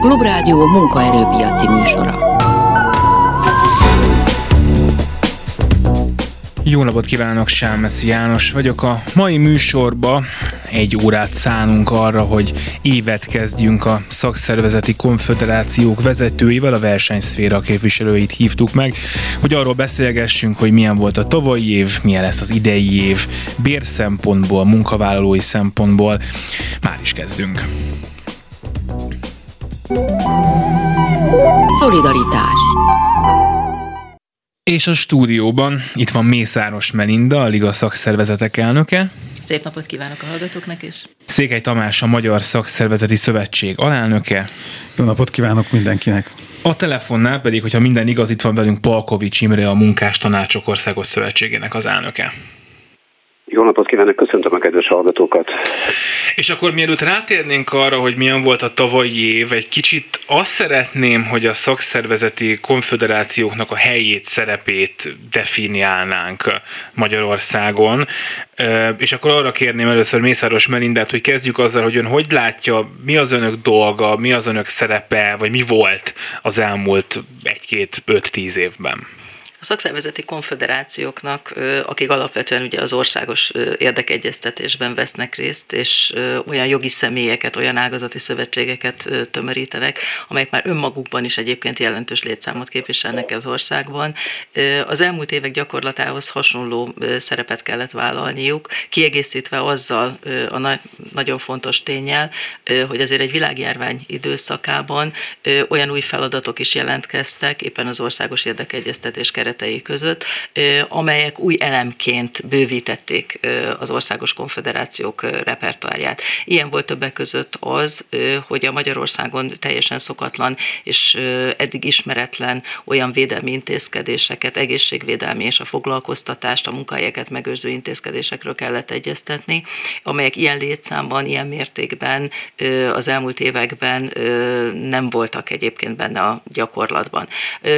Klubrádió munkaerőpiaci műsora. Jó napot kívánok, Sámeszi János vagyok. A mai műsorba egy órát szánunk arra, hogy évet kezdjünk a szakszervezeti konfederációk vezetőivel, a versenyszféra képviselőit hívtuk meg, hogy arról beszélgessünk, hogy milyen volt a tavalyi év, milyen lesz az idei év, bérszempontból, munkavállalói szempontból. Már is kezdünk. Szolidaritás és a stúdióban itt van Mészáros Melinda, a Liga szakszervezetek elnöke. Szép napot kívánok a hallgatóknak is. Székely Tamás, a Magyar Szakszervezeti Szövetség alelnöke. Jó napot kívánok mindenkinek. A telefonnál pedig, hogyha minden igaz, itt van velünk Palkovics Imre, a Munkás Tanácsok Országos Szövetségének az elnöke. Jó napot kívánok, köszöntöm a kedves hallgatókat. És akkor mielőtt rátérnénk arra, hogy milyen volt a tavalyi év, egy kicsit azt szeretném, hogy a szakszervezeti konfederációknak a helyét, szerepét definiálnánk Magyarországon. És akkor arra kérném először Mészáros Melindát, hogy kezdjük azzal, hogy ön hogy látja, mi az önök dolga, mi az önök szerepe, vagy mi volt az elmúlt egy-két, öt-tíz évben? A szakszervezeti konfederációknak, akik alapvetően ugye az országos érdekegyeztetésben vesznek részt, és olyan jogi személyeket, olyan ágazati szövetségeket tömörítenek, amelyek már önmagukban is egyébként jelentős létszámot képviselnek az országban. Az elmúlt évek gyakorlatához hasonló szerepet kellett vállalniuk, kiegészítve azzal a nagyon fontos tényel, hogy azért egy világjárvány időszakában olyan új feladatok is jelentkeztek, éppen az országos érdekegyeztetés keretében, keretei között, amelyek új elemként bővítették az országos konfederációk repertoárját. Ilyen volt többek között az, hogy a Magyarországon teljesen szokatlan és eddig ismeretlen olyan védelmi intézkedéseket, egészségvédelmi és a foglalkoztatást, a munkahelyeket megőrző intézkedésekről kellett egyeztetni, amelyek ilyen létszámban, ilyen mértékben az elmúlt években nem voltak egyébként benne a gyakorlatban.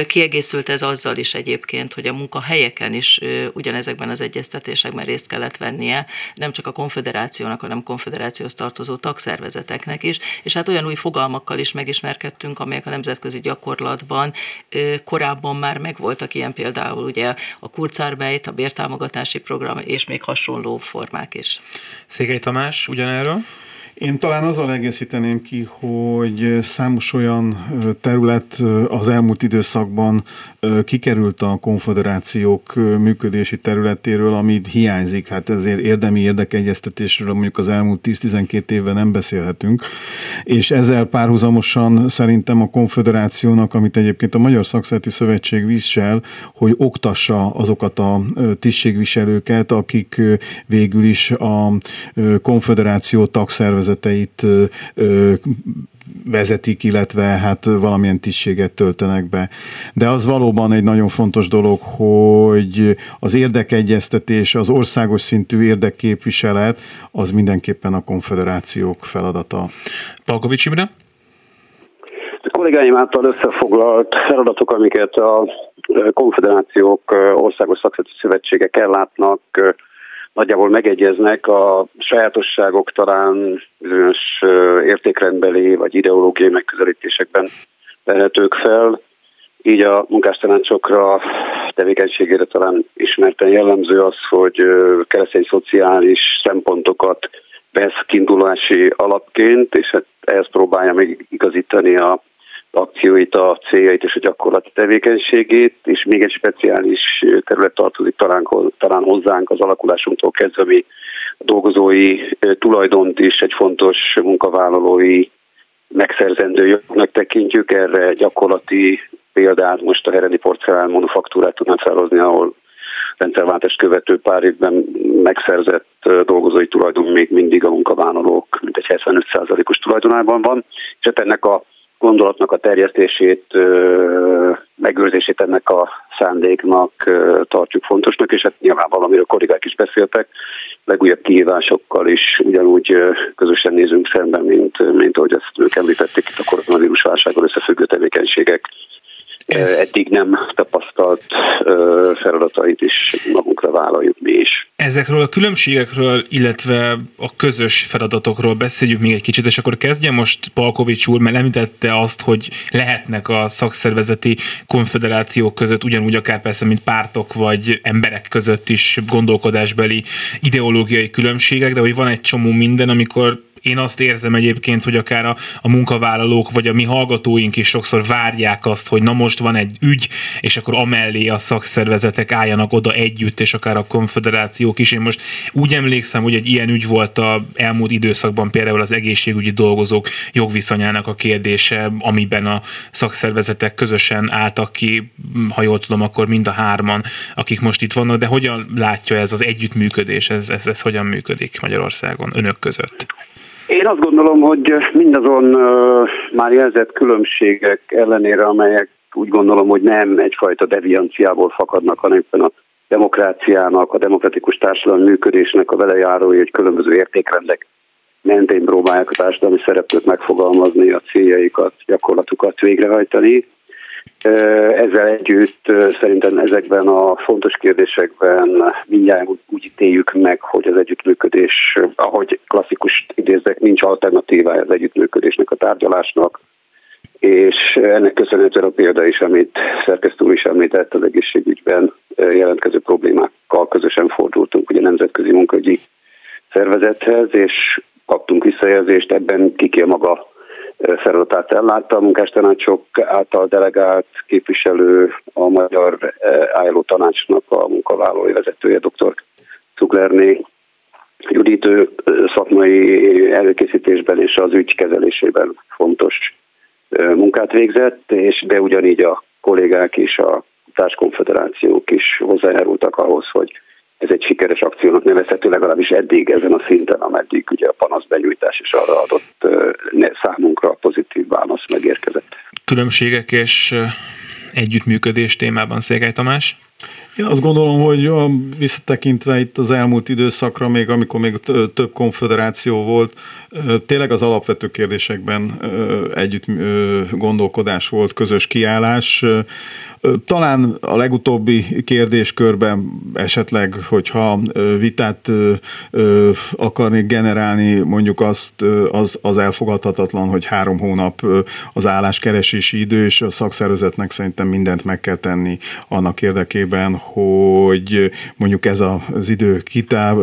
Kiegészült ez azzal is egyébként, egyébként, hogy a munkahelyeken is ugyanezekben az egyeztetésekben részt kellett vennie, nem csak a konfederációnak, hanem a konfederációhoz tartozó tagszervezeteknek is, és hát olyan új fogalmakkal is megismerkedtünk, amelyek a nemzetközi gyakorlatban korábban már megvoltak, ilyen például ugye a Kurzarbeit, a bértámogatási program, és még hasonló formák is. Székely Tamás, ugyanerről? Én talán azzal egészíteném ki, hogy számos olyan terület az elmúlt időszakban kikerült a konfederációk működési területéről, ami hiányzik. Hát ezért érdemi érdekegyeztetésről mondjuk az elmúlt 10-12 évben nem beszélhetünk. És ezzel párhuzamosan szerintem a konfederációnak, amit egyébként a Magyar Szakszereti Szövetség visel, hogy oktassa azokat a tisztségviselőket, akik végül is a konfederáció tagszervezeteit vezetik, illetve hát valamilyen tisztséget töltenek be. De az valóban egy nagyon fontos dolog, hogy az érdekegyeztetés, az országos szintű érdekképviselet, az mindenképpen a konfederációk feladata. Palkovics Imre? A kollégáim által összefoglalt feladatok, amiket a konfederációk, országos szakszerű szövetségek ellátnak, nagyjából megegyeznek, a sajátosságok talán bizonyos értékrendbeli vagy ideológiai megközelítésekben vehetők fel. Így a munkástanácsokra tevékenységére talán ismerten jellemző az, hogy keresztény szociális szempontokat vesz kiindulási alapként, és hát ehhez próbálja meg igazítani a akcióit, a céljait és a gyakorlati tevékenységét, és még egy speciális terület tartozik talán, talán hozzánk az alakulásunktól kezdve, ami a dolgozói tulajdont is egy fontos munkavállalói megszerzendő jognak tekintjük. Erre gyakorlati példát most a Heredi Porcelán manufaktúrát tudnám felhozni, ahol rendszerváltást követő pár évben megszerzett dolgozói tulajdon még mindig a munkavállalók mintegy 75%-os tulajdonában van, és hát ennek a gondolatnak a terjesztését, megőrzését ennek a szándéknak tartjuk fontosnak, és hát nyilván valamiről kollégák is beszéltek, legújabb kihívásokkal is ugyanúgy közösen nézünk szemben, mint, mint ahogy ezt ők említették itt a koronavírus válsággal összefüggő tevékenységek ez... eddig nem tapasztalt feladatait is magunkra vállaljuk mi is. Ezekről a különbségekről, illetve a közös feladatokról beszéljük még egy kicsit, és akkor kezdje most Palkovics úr, mert említette azt, hogy lehetnek a szakszervezeti konfederációk között ugyanúgy akár persze, mint pártok vagy emberek között is gondolkodásbeli ideológiai különbségek, de hogy van egy csomó minden, amikor én azt érzem egyébként, hogy akár a, a munkavállalók vagy a mi hallgatóink is sokszor várják azt, hogy na most van egy ügy, és akkor amellé a szakszervezetek álljanak oda együtt, és akár a konfederációk is. Én most úgy emlékszem, hogy egy ilyen ügy volt a elmúlt időszakban például az egészségügyi dolgozók jogviszonyának a kérdése, amiben a szakszervezetek közösen álltak ki, ha jól tudom, akkor mind a hárman, akik most itt vannak, de hogyan látja ez az együttműködés, ez, ez, ez hogyan működik Magyarországon önök között? Én azt gondolom, hogy mindazon már jelzett különbségek ellenére, amelyek úgy gondolom, hogy nem egyfajta devianciából fakadnak, hanem a demokráciának, a demokratikus társadalmi működésnek a velejárói, hogy különböző értékrendek mentén próbálják a társadalmi szereplők megfogalmazni a céljaikat, gyakorlatukat végrehajtani. Ezzel együtt szerintem ezekben a fontos kérdésekben mindjárt úgy ítéljük meg, hogy az együttműködés, ahogy klasszikus idézek, nincs alternatívája az együttműködésnek, a tárgyalásnak, és ennek köszönhetően a példa is, amit szerkesztő is említett, az egészségügyben jelentkező problémákkal közösen fordultunk ugye nemzetközi munkahogyi szervezethez, és kaptunk visszajelzést, ebben kiki a maga feladatát ellátta. A munkástanácsok által delegált képviselő, a Magyar Álló Tanácsnak a munkavállalói vezetője, dr. Cuglerné Judit szakmai előkészítésben és az ügy kezelésében fontos munkát végzett, és de ugyanígy a kollégák és a társkonfederációk is hozzájárultak ahhoz, hogy ez egy sikeres akciónak nevezhető legalábbis eddig ezen a szinten, ameddig ugye a panaszbenyújtás is arra adott számunkra pozitív válasz megérkezett. Különbségek és együttműködés témában Székely Tamás? Én azt gondolom, hogy visszatekintve itt az elmúlt időszakra, még amikor még több konfederáció volt, tényleg az alapvető kérdésekben együtt gondolkodás volt, közös kiállás. Talán a legutóbbi kérdéskörben esetleg, hogyha vitát akarnék generálni, mondjuk azt, az, az elfogadhatatlan, hogy három hónap az álláskeresési idő, és a szakszervezetnek szerintem mindent meg kell tenni annak érdekében, hogy mondjuk ez az idő kitáv,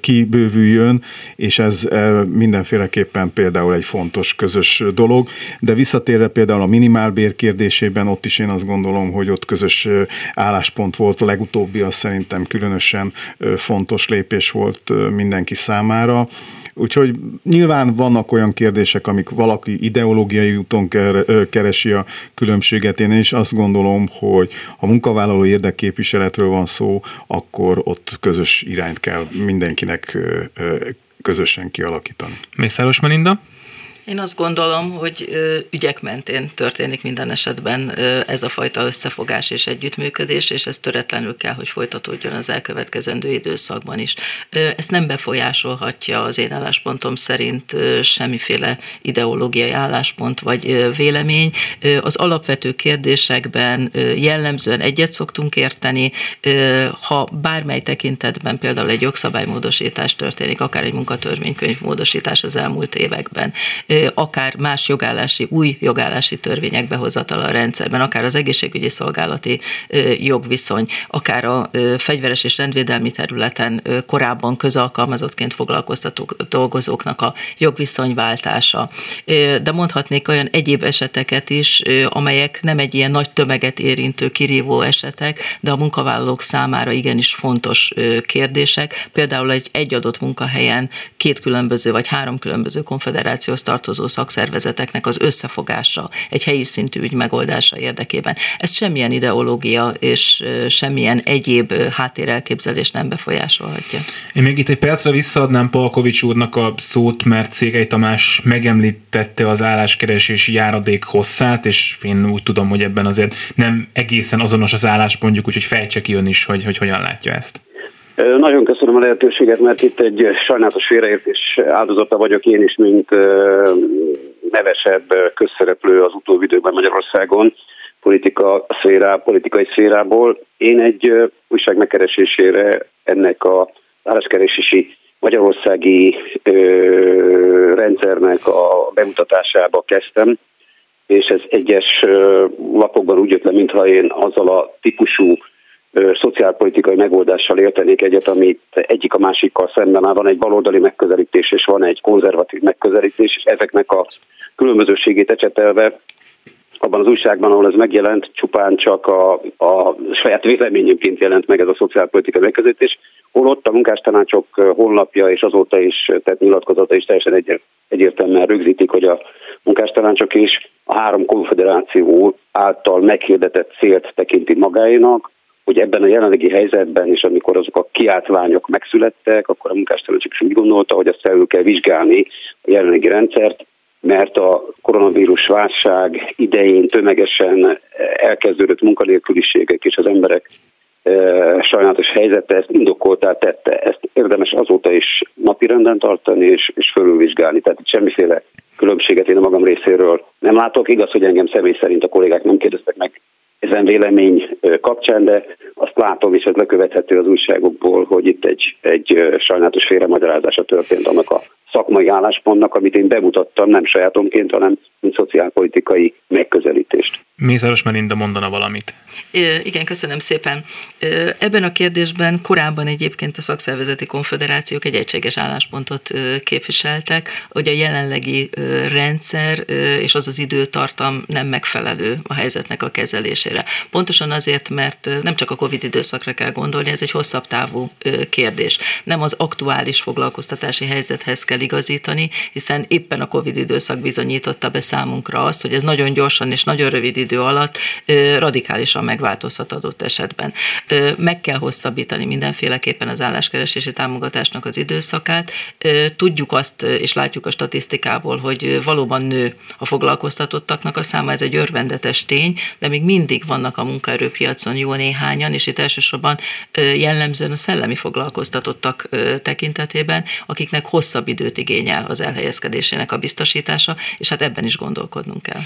kibővüljön, és ez mindenféleképpen például egy fontos közös dolog. De visszatérve például a minimálbér kérdésében, ott is én azt gondolom, hogy ott közös álláspont volt. A legutóbbi az szerintem különösen fontos lépés volt mindenki számára. Úgyhogy nyilván vannak olyan kérdések, amik valaki ideológiai úton keresi a különbséget. Én is azt gondolom, hogy ha munkavállaló érdekképviseletről van szó, akkor ott közös irányt kell mindenkinek közösen kialakítani. Mészáros Melinda? Én azt gondolom, hogy ügyek mentén történik minden esetben ez a fajta összefogás és együttműködés, és ez töretlenül kell, hogy folytatódjon az elkövetkezendő időszakban is. Ezt nem befolyásolhatja az én álláspontom szerint semmiféle ideológiai álláspont vagy vélemény. Az alapvető kérdésekben jellemzően egyet szoktunk érteni, ha bármely tekintetben például egy jogszabálymódosítás történik, akár egy munkatörvénykönyv módosítás az elmúlt években, akár más jogállási, új jogállási törvények behozatala a rendszerben, akár az egészségügyi szolgálati jogviszony, akár a fegyveres és rendvédelmi területen korábban közalkalmazottként foglalkoztató dolgozóknak a jogviszonyváltása. De mondhatnék olyan egyéb eseteket is, amelyek nem egy ilyen nagy tömeget érintő kirívó esetek, de a munkavállalók számára igenis fontos kérdések. Például egy, egy adott munkahelyen két különböző vagy három különböző konfederációhoz tartozó tartozó szakszervezeteknek az összefogása egy helyi szintű ügy megoldása érdekében. Ezt semmilyen ideológia és semmilyen egyéb háttérelképzelés nem befolyásolhatja. Én még itt egy percre visszaadnám Palkovics úrnak a szót, mert Székely Tamás megemlítette az álláskeresési járadék hosszát, és én úgy tudom, hogy ebben azért nem egészen azonos az álláspontjuk, úgyhogy fejtse ki ön is, hogy, hogy hogyan látja ezt. Nagyon köszönöm a lehetőséget, mert itt egy sajnálatos félreértés áldozata vagyok én is, mint nevesebb közszereplő az utóbbi időben Magyarországon politika szférá, politikai szférából. Én egy újság megkeresésére ennek a jelenlegi ö, rendszernek a bemutatásába kezdtem, és ez egyes lapokban úgy jött le, mintha én azzal a típusú szociálpolitikai megoldással értenék egyet, amit egyik a másikkal szemben áll. Van egy baloldali megközelítés, és van egy konzervatív megközelítés, és ezeknek a különbözőségét ecsetelve abban az újságban, ahol ez megjelent, csupán csak a, a saját véleményünként jelent meg ez a szociálpolitikai megközelítés, holott a munkástanácsok honlapja és azóta is tett nyilatkozata is teljesen egy, egyértelműen rögzítik, hogy a munkástanácsok is a három konfederáció által meghirdetett célt tekinti magáénak, hogy ebben a jelenlegi helyzetben is, amikor azok a kiáltványok megszülettek, akkor a munkástanácsok is úgy gondolta, hogy azt felül kell vizsgálni a jelenlegi rendszert, mert a koronavírus válság idején tömegesen elkezdődött munkanélküliségek és az emberek e, sajnálatos helyzete ezt indokoltá tette. Ezt érdemes azóta is napirenden tartani és, és fölülvizsgálni. Tehát itt semmiféle különbséget én a magam részéről nem látok. Igaz, hogy engem személy szerint a kollégák nem kérdeztek meg ezen vélemény kapcsán, de azt látom, és ez lekövethető az újságokból, hogy itt egy, egy sajnálatos félremagyarázása történt annak a szakmai álláspontnak, amit én bemutattam, nem sajátomként, hanem mint szociálpolitikai megközelítést. Mészáros Melinda mondana valamit. Igen, köszönöm szépen. Ebben a kérdésben korábban egyébként a szakszervezeti konfederációk egy egységes álláspontot képviseltek, hogy a jelenlegi rendszer és az az időtartam nem megfelelő a helyzetnek a kezelésére. Pontosan azért, mert nem csak a COVID időszakra kell gondolni, ez egy hosszabb távú kérdés. Nem az aktuális foglalkoztatási helyzethez kell igazítani, hiszen éppen a COVID időszak bizonyította be számunkra azt, hogy ez nagyon gyorsan és nagyon rövid idő alatt radikálisan megváltozhat adott esetben. Meg kell hosszabbítani mindenféleképpen az álláskeresési támogatásnak az időszakát. Tudjuk azt, és látjuk a statisztikából, hogy valóban nő a foglalkoztatottaknak a száma, ez egy örvendetes tény, de még mindig vannak a munkaerőpiacon jó néhányan, és itt elsősorban jellemzően a szellemi foglalkoztatottak tekintetében, akiknek hosszabb időt igényel az elhelyezkedésének a biztosítása, és hát ebben is gondolkodnunk kell.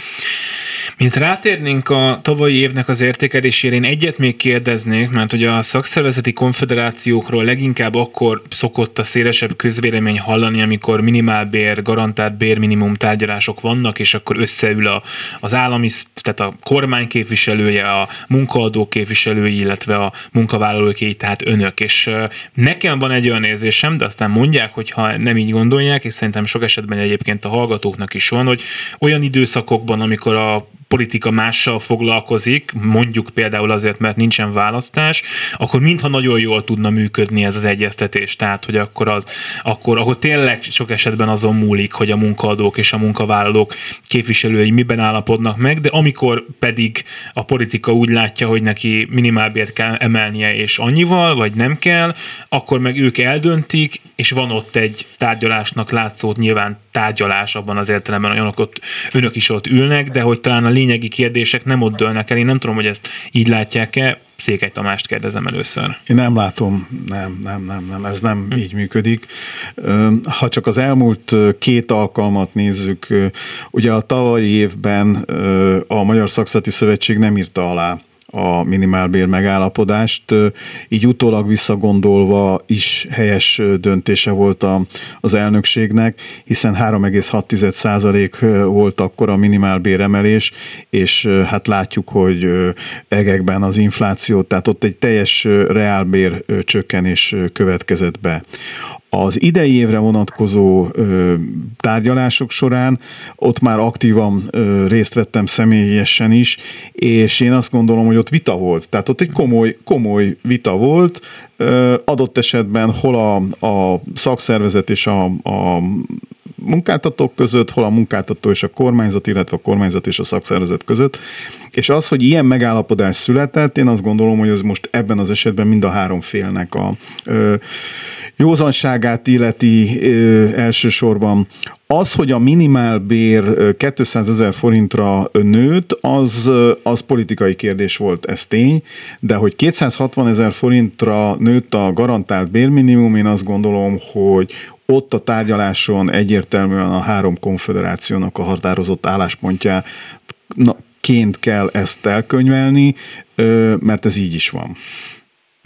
Mint rátérnénk a tavalyi évnek az értékelésére, én egyet még kérdeznék, mert hogy a szakszervezeti konfederációkról leginkább akkor szokott a szélesebb közvélemény hallani, amikor minimálbér, garantált bérminimum tárgyalások vannak, és akkor összeül a, az állami, tehát a kormány képviselője, a munkaadó képviselői, illetve a munkavállalóké, tehát önök. És nekem van egy olyan érzésem, de aztán mondják, hogy ha nem így gondolják, és szerintem sok esetben egyébként a hallgatóknak is van, hogy olyan időszakokban, amikor a politika mással foglalkozik, mondjuk például azért, mert nincsen választás, akkor mintha nagyon jól tudna működni ez az egyeztetés. Tehát, hogy akkor, az, akkor, akkor tényleg sok esetben azon múlik, hogy a munkaadók és a munkavállalók képviselői miben állapodnak meg, de amikor pedig a politika úgy látja, hogy neki minimálbért kell emelnie és annyival, vagy nem kell, akkor meg ők eldöntik, és van ott egy tárgyalásnak látszó nyilván tárgyalás abban az értelemben, hogy önök, ott, önök is ott ülnek, de hogy talán a lényegi kérdések nem ott dőlnek el. Én nem tudom, hogy ezt így látják-e. Székely Tamást kérdezem először. Én nem látom, nem, nem, nem, nem, ez nem hm. így működik. Ha csak az elmúlt két alkalmat nézzük, ugye a tavalyi évben a Magyar Szakszati Szövetség nem írta alá a minimálbér megállapodást. Így utólag visszagondolva is helyes döntése volt a, az elnökségnek, hiszen 3,6% volt akkor a minimálbér emelés, és hát látjuk, hogy egekben az infláció, tehát ott egy teljes reálbér csökkenés következett be. Az idei évre vonatkozó ö, tárgyalások során ott már aktívan ö, részt vettem személyesen is, és én azt gondolom, hogy ott vita volt. Tehát ott egy komoly, komoly vita volt, ö, adott esetben hol a, a szakszervezet és a, a munkáltatók között, hol a munkáltató és a kormányzat, illetve a kormányzat és a szakszervezet között. És az, hogy ilyen megállapodás született, én azt gondolom, hogy ez most ebben az esetben mind a három félnek a ö, józanságát illeti ö, elsősorban. Az, hogy a minimálbér 200 ezer forintra nőtt, az, az politikai kérdés volt, ez tény, de hogy 260 ezer forintra nőtt a garantált bérminimum, én azt gondolom, hogy ott a tárgyaláson egyértelműen a három konfederációnak a határozott álláspontja ként kell ezt elkönyvelni, mert ez így is van.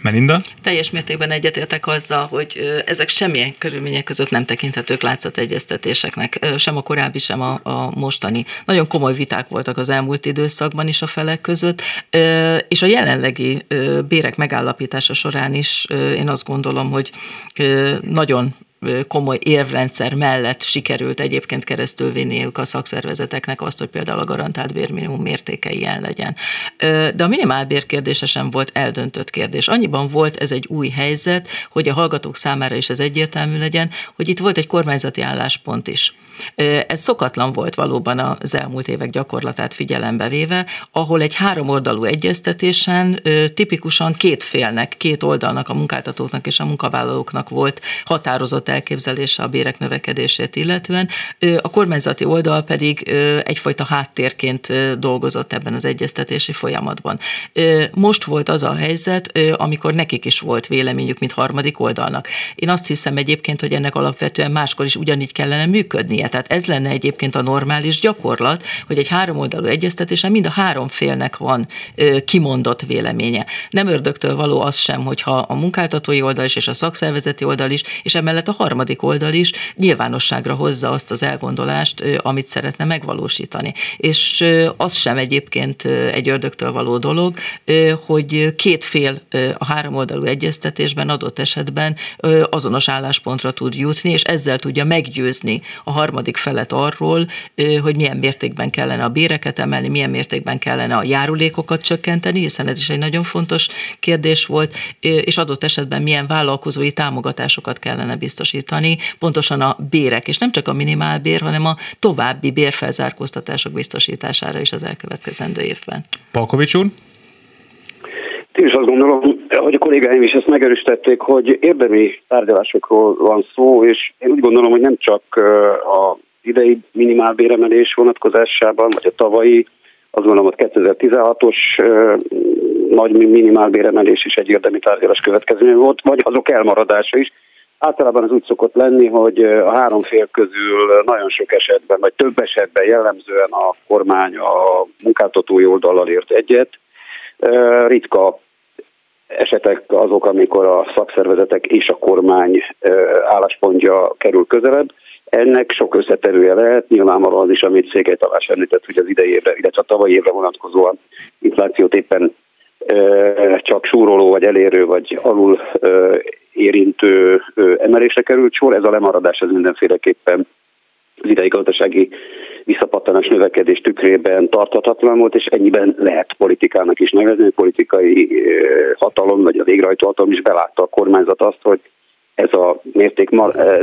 Melinda? Teljes mértékben egyetértek azzal, hogy ezek semmilyen körülmények között nem tekinthetők látszategyeztetéseknek, sem a korábbi, sem a, a mostani. Nagyon komoly viták voltak az elmúlt időszakban is a felek között, és a jelenlegi bérek megállapítása során is én azt gondolom, hogy nagyon komoly érvrendszer mellett sikerült egyébként keresztül vinniük a szakszervezeteknek azt, hogy például a garantált bérminimum mértéke ilyen legyen. De a minimálbér kérdése sem volt eldöntött kérdés. Annyiban volt ez egy új helyzet, hogy a hallgatók számára is ez egyértelmű legyen, hogy itt volt egy kormányzati álláspont is. Ez szokatlan volt valóban az elmúlt évek gyakorlatát figyelembe véve, ahol egy háromoldalú egyeztetésen tipikusan két félnek, két oldalnak, a munkáltatóknak és a munkavállalóknak volt határozott elképzelése a bérek növekedését illetően, a kormányzati oldal pedig egyfajta háttérként dolgozott ebben az egyeztetési folyamatban. Most volt az a helyzet, amikor nekik is volt véleményük, mint harmadik oldalnak. Én azt hiszem egyébként, hogy ennek alapvetően máskor is ugyanígy kellene működnie véleménye. Tehát ez lenne egyébként a normális gyakorlat, hogy egy háromoldalú egyeztetésen mind a három félnek van kimondott véleménye. Nem ördögtől való az sem, hogyha a munkáltatói oldal is és a szakszervezeti oldal is, és emellett a harmadik oldal is nyilvánosságra hozza azt az elgondolást, amit szeretne megvalósítani. És az sem egyébként egy ördögtől való dolog, hogy két fél a háromoldalú egyeztetésben adott esetben azonos álláspontra tud jutni, és ezzel tudja meggyőzni a harmadik harmadik felet arról, hogy milyen mértékben kellene a béreket emelni, milyen mértékben kellene a járulékokat csökkenteni, hiszen ez is egy nagyon fontos kérdés volt, és adott esetben milyen vállalkozói támogatásokat kellene biztosítani, pontosan a bérek, és nem csak a minimálbér, hanem a további bérfelzárkóztatások biztosítására is az elkövetkezendő évben. Palkovics úr? Én is azt gondolom, hogy a kollégáim is ezt megerősítették, hogy érdemi tárgyalásokról van szó, és én úgy gondolom, hogy nem csak a idei minimálbéremelés vonatkozásában, vagy a tavalyi, azt gondolom, hogy 2016-os nagy minimálbéremelés is egy érdemi tárgyalás következmény volt, vagy azok elmaradása is. Általában az úgy szokott lenni, hogy a három fél közül nagyon sok esetben, vagy több esetben jellemzően a kormány a munkáltatói oldallal ért egyet. Ritka esetek azok, amikor a szakszervezetek és a kormány álláspontja kerül közelebb. Ennek sok összetevője lehet, nyilvánvalóan az is, amit Székely Talás említett, hogy az idei évre, illetve a tavalyi évre vonatkozóan inflációt éppen csak súroló, vagy elérő, vagy alul érintő emelésre került sor. Ez a lemaradás ez mindenféleképpen az idei gazdasági visszapattanás növekedés tükrében tarthatatlan volt, és ennyiben lehet politikának is nevezni, hogy politikai hatalom, vagy a végrehajtó hatalom is belátta a kormányzat azt, hogy ez a mérték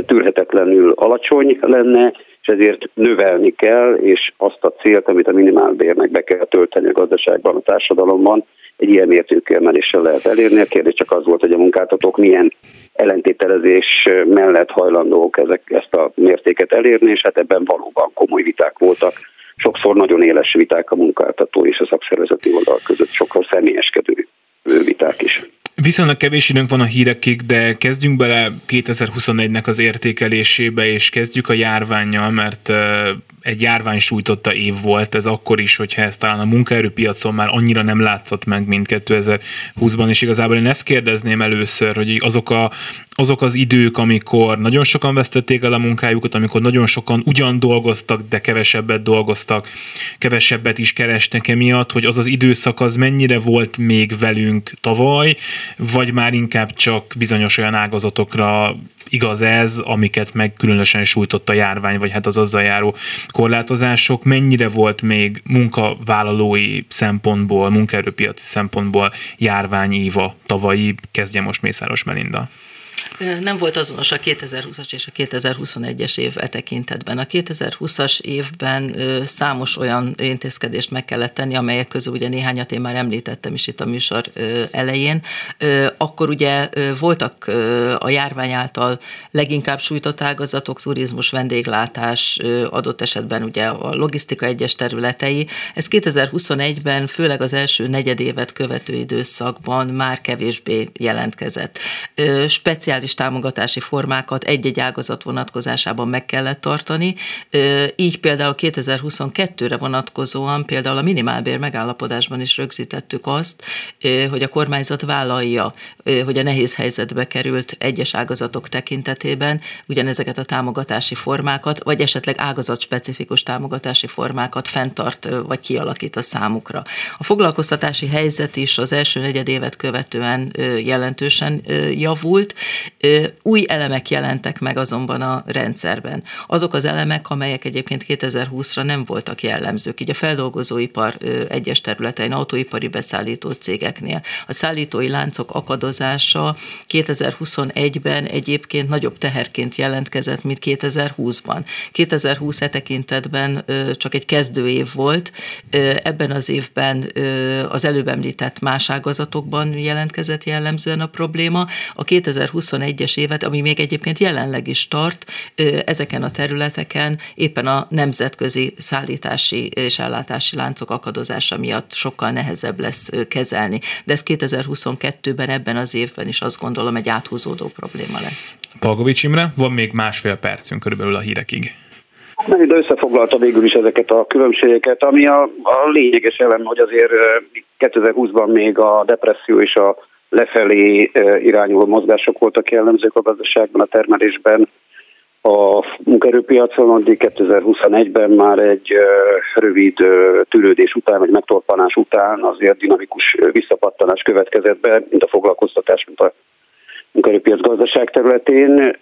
tűrhetetlenül alacsony lenne, és ezért növelni kell, és azt a célt, amit a minimálbérnek be kell tölteni a gazdaságban, a társadalomban, egy ilyen mértékű emeléssel lehet elérni. A kérdés csak az volt, hogy a munkáltatók milyen ellentételezés mellett hajlandók ezek, ezt a mértéket elérni, és hát ebben valóban komoly viták voltak. Sokszor nagyon éles viták a munkáltató és a szakszervezeti oldal között, sokkal személyeskedő viták is. Viszonylag kevés időnk van a hírekig, de kezdjünk bele 2021-nek az értékelésébe, és kezdjük a járványjal, mert egy járvány sújtotta év volt, ez akkor is, hogyha ez talán a munkaerőpiacon már annyira nem látszott meg, mint 2020-ban, és igazából én ezt kérdezném először, hogy azok, a, azok az idők, amikor nagyon sokan vesztették el a munkájukat, amikor nagyon sokan ugyan dolgoztak, de kevesebbet dolgoztak, kevesebbet is kerestek emiatt, hogy az az időszak az mennyire volt még velünk tavaly, vagy már inkább csak bizonyos olyan ágazatokra igaz ez, amiket meg különösen sújtott a járvány, vagy hát az azzal járó korlátozások, mennyire volt még munkavállalói szempontból, munkaerőpiaci szempontból járványíva tavalyi, kezdje most Mészáros Melinda. Nem volt azonos a 2020-as és a 2021-es év e tekintetben. A 2020-as évben számos olyan intézkedést meg kellett tenni, amelyek közül ugye néhányat én már említettem is itt a műsor elején. Akkor ugye voltak a járvány által leginkább sújtott ágazatok, turizmus, vendéglátás, adott esetben ugye a logisztika egyes területei. Ez 2021-ben, főleg az első negyedévet követő időszakban már kevésbé jelentkezett. Speciális speciális támogatási formákat egy-egy ágazat vonatkozásában meg kellett tartani. Így például 2022-re vonatkozóan például a minimálbér megállapodásban is rögzítettük azt, hogy a kormányzat vállalja, hogy a nehéz helyzetbe került egyes ágazatok tekintetében ugyanezeket a támogatási formákat, vagy esetleg ágazat specifikus támogatási formákat fenntart vagy kialakít a számukra. A foglalkoztatási helyzet is az első negyedévet követően jelentősen javult. Új elemek jelentek meg azonban a rendszerben. Azok az elemek, amelyek egyébként 2020-ra nem voltak jellemzők, így a feldolgozóipar egyes területein, autóipari beszállító cégeknél. A szállítói láncok akadozása 2021-ben egyébként nagyobb teherként jelentkezett, mint 2020-ban. 2020 e tekintetben csak egy kezdő év volt, ebben az évben az előbb említett más ágazatokban jelentkezett jellemzően a probléma. A 2021-es évet, ami még egyébként jelenleg is tart, ezeken a területeken éppen a nemzetközi szállítási és ellátási láncok akadozása miatt sokkal nehezebb lesz kezelni. De ez 2022-ben, ebben az évben is azt gondolom egy áthúzódó probléma lesz. Palgovics Imre, van még másfél percünk körülbelül a hírekig. De összefoglalta végül is ezeket a különbségeket, ami a, a lényeges elem, hogy azért 2020-ban még a depresszió és a lefelé irányuló mozgások voltak jellemzők a gazdaságban, a termelésben, a munkaerőpiacon, addig 2021-ben már egy rövid tűrődés után, vagy megtorpanás után azért dinamikus visszapattanás következett be, mint a foglalkoztatás, mint a munkaerőpiac gazdaság területén,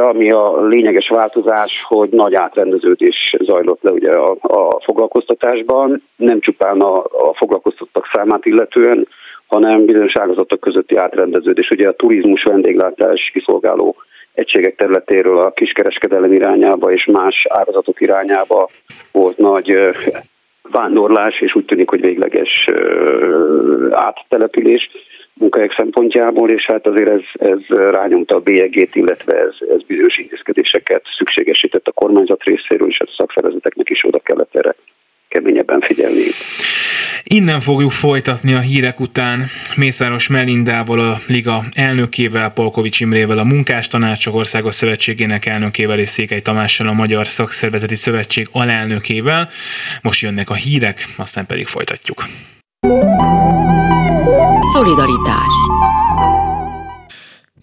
ami a lényeges változás, hogy nagy átrendeződés zajlott le ugye a, a foglalkoztatásban, nem csupán a, a foglalkoztattak számát illetően, hanem bizonyos ágazatok közötti átrendeződés. Ugye a turizmus, vendéglátás, kiszolgáló egységek területéről a kiskereskedelem irányába és más ágazatok irányába volt nagy vándorlás, és úgy tűnik, hogy végleges áttelepülés munkahelyek szempontjából, és hát azért ez, ez rányomta a bélyegét, illetve ez, ez bizonyos intézkedéseket szükségesített a kormányzat részéről, és hát a szakszervezeteknek is oda kellett erre keményebben figyelni. Innen fogjuk folytatni a hírek után Mészáros Melindával, a Liga elnökével, Polkovics Imrével, a Munkástanácsok Országos Szövetségének elnökével és Székely Tamással, a Magyar Szakszervezeti Szövetség alelnökével. Most jönnek a hírek, aztán pedig folytatjuk. Szolidaritás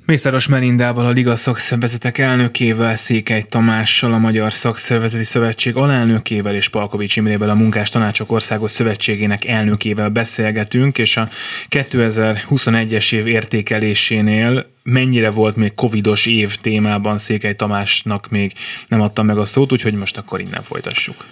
Mészáros Melindával, a Liga szakszervezetek elnökével, Székely Tamással, a Magyar Szakszervezeti Szövetség alelnökével és Palkovics Imrével, a Munkás Tanácsok Országos Szövetségének elnökével beszélgetünk, és a 2021-es év értékelésénél mennyire volt még covidos év témában Székely Tamásnak még nem adtam meg a szót, úgyhogy most akkor innen folytassuk.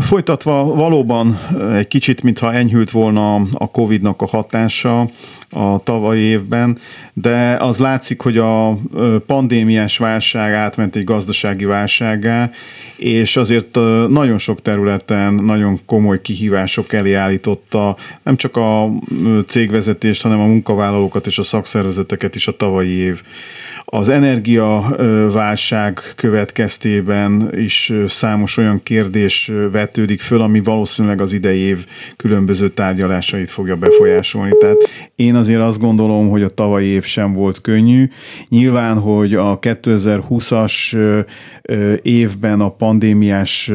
Folytatva valóban egy kicsit, mintha enyhült volna a Covid-nak a hatása a tavalyi évben, de az látszik, hogy a pandémiás válság átment egy gazdasági válságá, és azért nagyon sok területen nagyon komoly kihívások elé állította nem csak a cégvezetést, hanem a munkavállalókat és a szakszervezeteket is a tavalyi év. Az energiaválság következtében is számos olyan kérdés vetődik föl, ami valószínűleg az idei év különböző tárgyalásait fogja befolyásolni. Tehát én azért azt gondolom, hogy a tavalyi év sem volt könnyű. Nyilván, hogy a 2020-as évben a pandémiás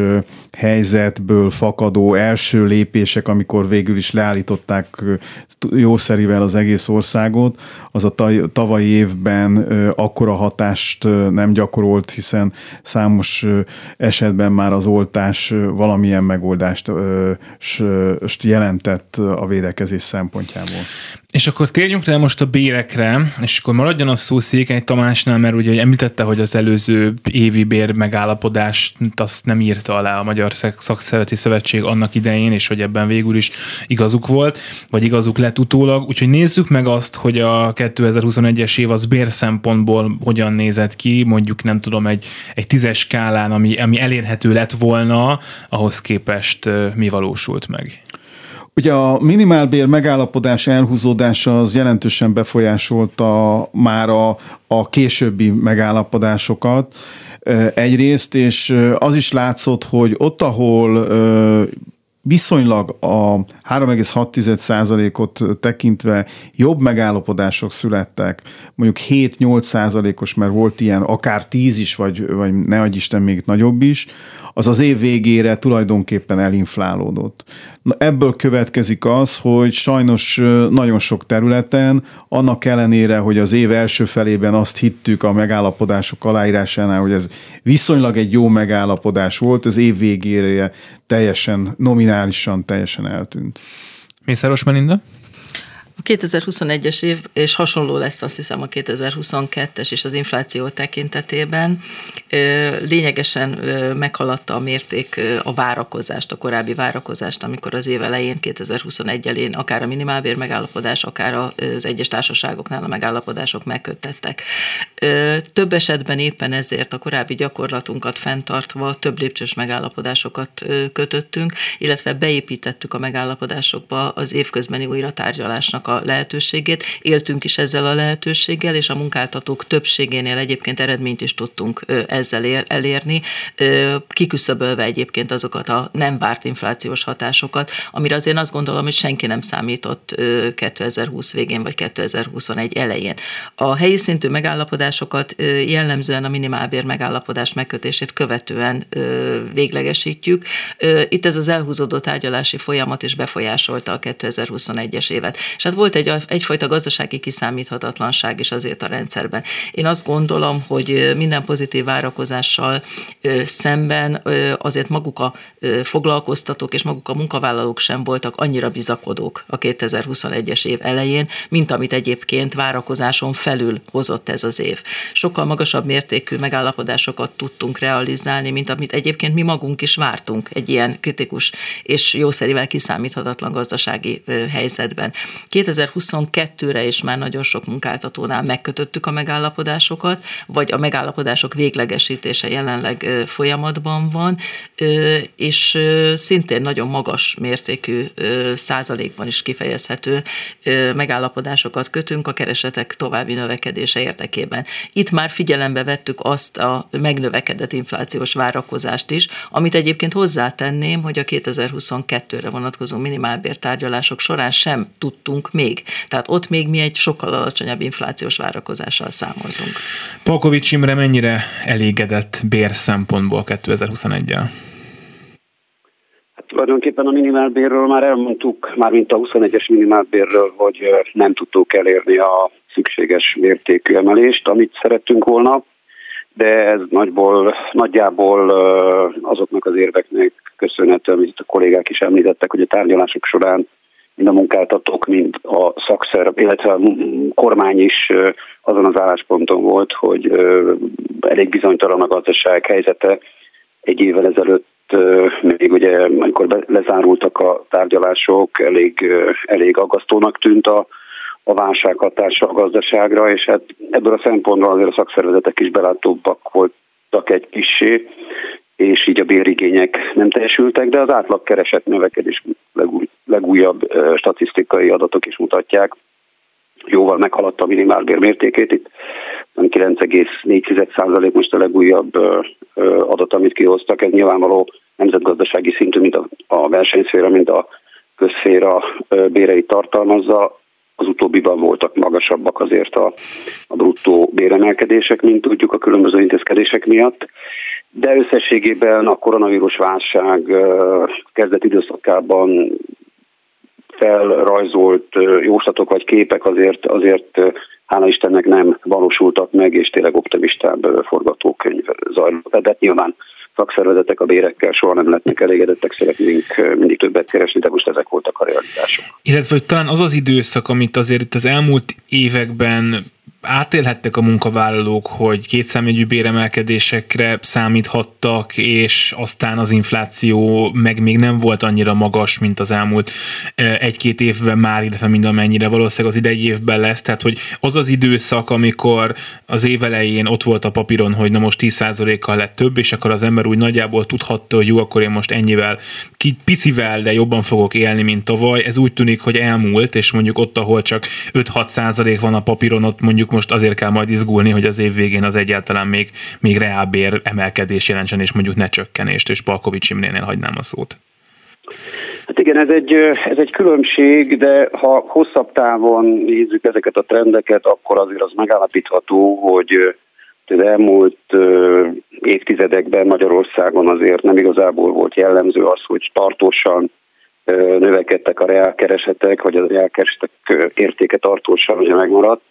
helyzetből fakadó első lépések, amikor végül is leállították jószerivel az egész országot, az a tavalyi évben akkora hatást nem gyakorolt, hiszen számos esetben már az oltás valamilyen megoldást jelentett a védekezés szempontjából. És akkor térjünk rá most a bérekre, és akkor maradjon a szó Székely Tamásnál, mert ugye említette, hogy az előző évi bér megállapodást azt nem írta alá a Magyar Szakszereti Szövetség annak idején, és hogy ebben végül is igazuk volt, vagy igazuk lett utólag. Úgyhogy nézzük meg azt, hogy a 2021-es év az bér szempontból hogyan nézett ki, mondjuk nem tudom, egy, egy tízes skálán, ami, ami elérhető lett volna, ahhoz képest mi valósult meg. Ugye a minimálbér megállapodás elhúzódása az jelentősen befolyásolta már a, a későbbi megállapodásokat egyrészt, és az is látszott, hogy ott, ahol viszonylag a 3,6%-ot tekintve jobb megállapodások születtek, mondjuk 7-8 százalékos, mert volt ilyen akár 10 is, vagy, vagy ne adj Isten még nagyobb is, az az év végére tulajdonképpen elinflálódott. Na, ebből következik az, hogy sajnos nagyon sok területen, annak ellenére, hogy az év első felében azt hittük a megállapodások aláírásánál, hogy ez viszonylag egy jó megállapodás volt, az év végére teljesen, nominálisan teljesen eltűnt. Mészáros Melinda? A 2021-es év, és hasonló lesz azt hiszem a 2022-es és az infláció tekintetében, lényegesen meghaladta a mérték a várakozást, a korábbi várakozást, amikor az év elején, 2021 elén akár a minimálbér megállapodás, akár az egyes társaságoknál a megállapodások megköttettek. Több esetben éppen ezért a korábbi gyakorlatunkat fenntartva több lépcsős megállapodásokat kötöttünk, illetve beépítettük a megállapodásokba az évközbeni újratárgyalásnak a lehetőségét, éltünk is ezzel a lehetőséggel, és a munkáltatók többségénél egyébként eredményt is tudtunk ezzel elérni, kiküszöbölve egyébként azokat a nem várt inflációs hatásokat, amire azért azt gondolom, hogy senki nem számított 2020 végén vagy 2021 elején. A helyi szintű megállapodásokat jellemzően a minimálbér megállapodás megkötését követően véglegesítjük. Itt ez az elhúzódó tárgyalási folyamat is befolyásolta a 2021-es évet. És hát volt egy, egyfajta gazdasági kiszámíthatatlanság is azért a rendszerben. Én azt gondolom, hogy minden pozitív várakozással szemben azért maguk a foglalkoztatók és maguk a munkavállalók sem voltak annyira bizakodók a 2021-es év elején, mint amit egyébként várakozáson felül hozott ez az év. Sokkal magasabb mértékű megállapodásokat tudtunk realizálni, mint amit egyébként mi magunk is vártunk egy ilyen kritikus és jószerivel kiszámíthatatlan gazdasági helyzetben. 2022-re is már nagyon sok munkáltatónál megkötöttük a megállapodásokat, vagy a megállapodások véglegesítése jelenleg folyamatban van, és szintén nagyon magas mértékű százalékban is kifejezhető megállapodásokat kötünk a keresetek további növekedése érdekében. Itt már figyelembe vettük azt a megnövekedett inflációs várakozást is, amit egyébként hozzátenném, hogy a 2022-re vonatkozó minimálbértárgyalások során sem tudtunk még. Tehát ott még mi egy sokkal alacsonyabb inflációs várakozással számoltunk. Palkovics Imre mennyire elégedett bér szempontból 2021-el? Hát tulajdonképpen a minimálbérről már elmondtuk, már mint a 21-es minimálbérről, hogy nem tudtuk elérni a szükséges mértékű emelést, amit szerettünk volna, de ez nagyból, nagyjából azoknak az érveknek köszönhető, amit a kollégák is említettek, hogy a tárgyalások során mind a munkáltatók, mind a szakszer, illetve a kormány is azon az állásponton volt, hogy elég bizonytalan a gazdaság helyzete. Egy évvel ezelőtt még ugye, amikor lezárultak a tárgyalások, elég, elég aggasztónak tűnt a, a válság hatása a gazdaságra, és hát ebből a szempontból azért a szakszervezetek is belátóbbak voltak egy kissé, és így a bérigények nem teljesültek, de az átlag keresett növekedés legúj, legújabb statisztikai adatok is mutatják, jóval meghaladta a minimálbér mértékét, itt 9,4% most a legújabb adat, amit kihoztak, ez nyilvánvaló nemzetgazdasági szintű, mint a, versenyszféra, mint a közszféra béreit tartalmazza, az utóbbiban voltak magasabbak azért a, a bruttó béremelkedések, mint tudjuk a különböző intézkedések miatt. De összességében a koronavírus válság kezdet időszakában felrajzolt jóslatok vagy képek azért, azért hála Istennek nem valósultak meg, és tényleg optimistább forgatókönyv zajlott. De nyilván szakszervezetek a bérekkel soha nem lehetnek elégedettek, szeretnénk mindig többet keresni, de most ezek voltak a realitások. Illetve, hogy talán az az időszak, amit azért itt az elmúlt években átélhettek a munkavállalók, hogy kétszámjegyű béremelkedésekre számíthattak, és aztán az infláció meg még nem volt annyira magas, mint az elmúlt egy-két évben már, illetve mind amennyire valószínűleg az idei évben lesz. Tehát, hogy az az időszak, amikor az év elején ott volt a papíron, hogy na most 10%-kal lett több, és akkor az ember úgy nagyjából tudhatta, hogy jó, akkor én most ennyivel, picivel, de jobban fogok élni, mint tavaly. Ez úgy tűnik, hogy elmúlt, és mondjuk ott, ahol csak 5-6% van a papíron, ott mondjuk most azért kell majd izgulni, hogy az év végén az egyáltalán még, még reálbér emelkedés jelentsen, és mondjuk ne csökkenést, és Palkovics Imrénél hagynám a szót. Hát igen, ez egy, ez egy különbség, de ha hosszabb távon nézzük ezeket a trendeket, akkor azért az megállapítható, hogy az elmúlt évtizedekben Magyarországon azért nem igazából volt jellemző az, hogy tartósan növekedtek a reálkeresetek, vagy a reálkeresetek értéke tartósan ugye megmaradt.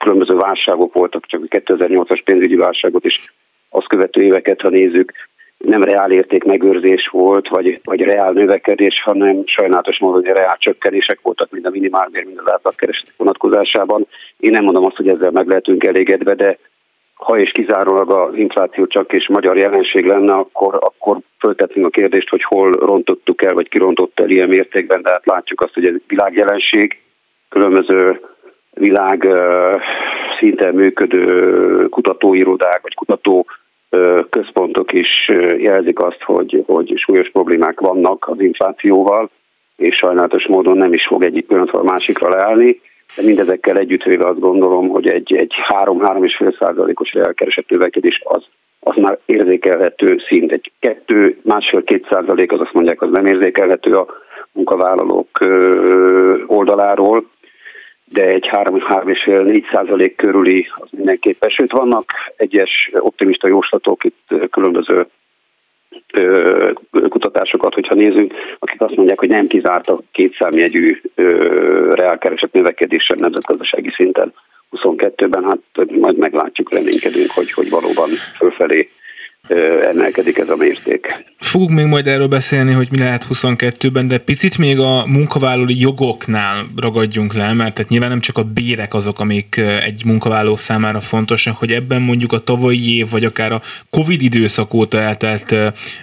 Különböző válságok voltak, csak a 2008-as pénzügyi válságot is azt követő éveket, ha nézzük, nem reál érték megőrzés volt, vagy, vagy reál növekedés, hanem sajnálatos módon, hogy reál csökkenések voltak, mind a minimálbér, mind az átlagkeresetek vonatkozásában. Én nem mondom azt, hogy ezzel meg lehetünk elégedve, de ha és kizárólag az infláció csak és magyar jelenség lenne, akkor, akkor föltetnénk a kérdést, hogy hol rontottuk el, vagy kirontott el ilyen mértékben, de hát látjuk azt, hogy ez világjelenség, különböző világ szinten működő kutatóirodák, vagy kutató központok is jelzik azt, hogy, hogy súlyos problémák vannak az inflációval, és sajnálatos módon nem is fog egyik pillanatról a másikra leállni de mindezekkel együttvéve azt gondolom, hogy egy, egy 3-3,5 százalékos elkeresett növekedés az, az már érzékelhető szint. Egy 2, másfél-két százalék az azt mondják, az nem érzékelhető a munkavállalók oldaláról, de egy 3-3,5-4 százalék körüli az mindenképpen. Sőt, vannak egyes optimista jóslatok itt különböző kutatásokat, hogyha nézünk, akik azt mondják, hogy nem kizárt a kétszámjegyű reálkeresett növekedés sem nemzetgazdasági szinten 22-ben, hát majd meglátjuk, reménykedünk, hogy, hogy valóban fölfelé emelkedik ez a mérték. Fogunk még majd erről beszélni, hogy mi lehet 22-ben, de picit még a munkavállalói jogoknál ragadjunk le, mert tehát nyilván nem csak a bérek azok, amik egy munkavállaló számára fontosak, hogy ebben mondjuk a tavalyi év, vagy akár a Covid időszak óta eltelt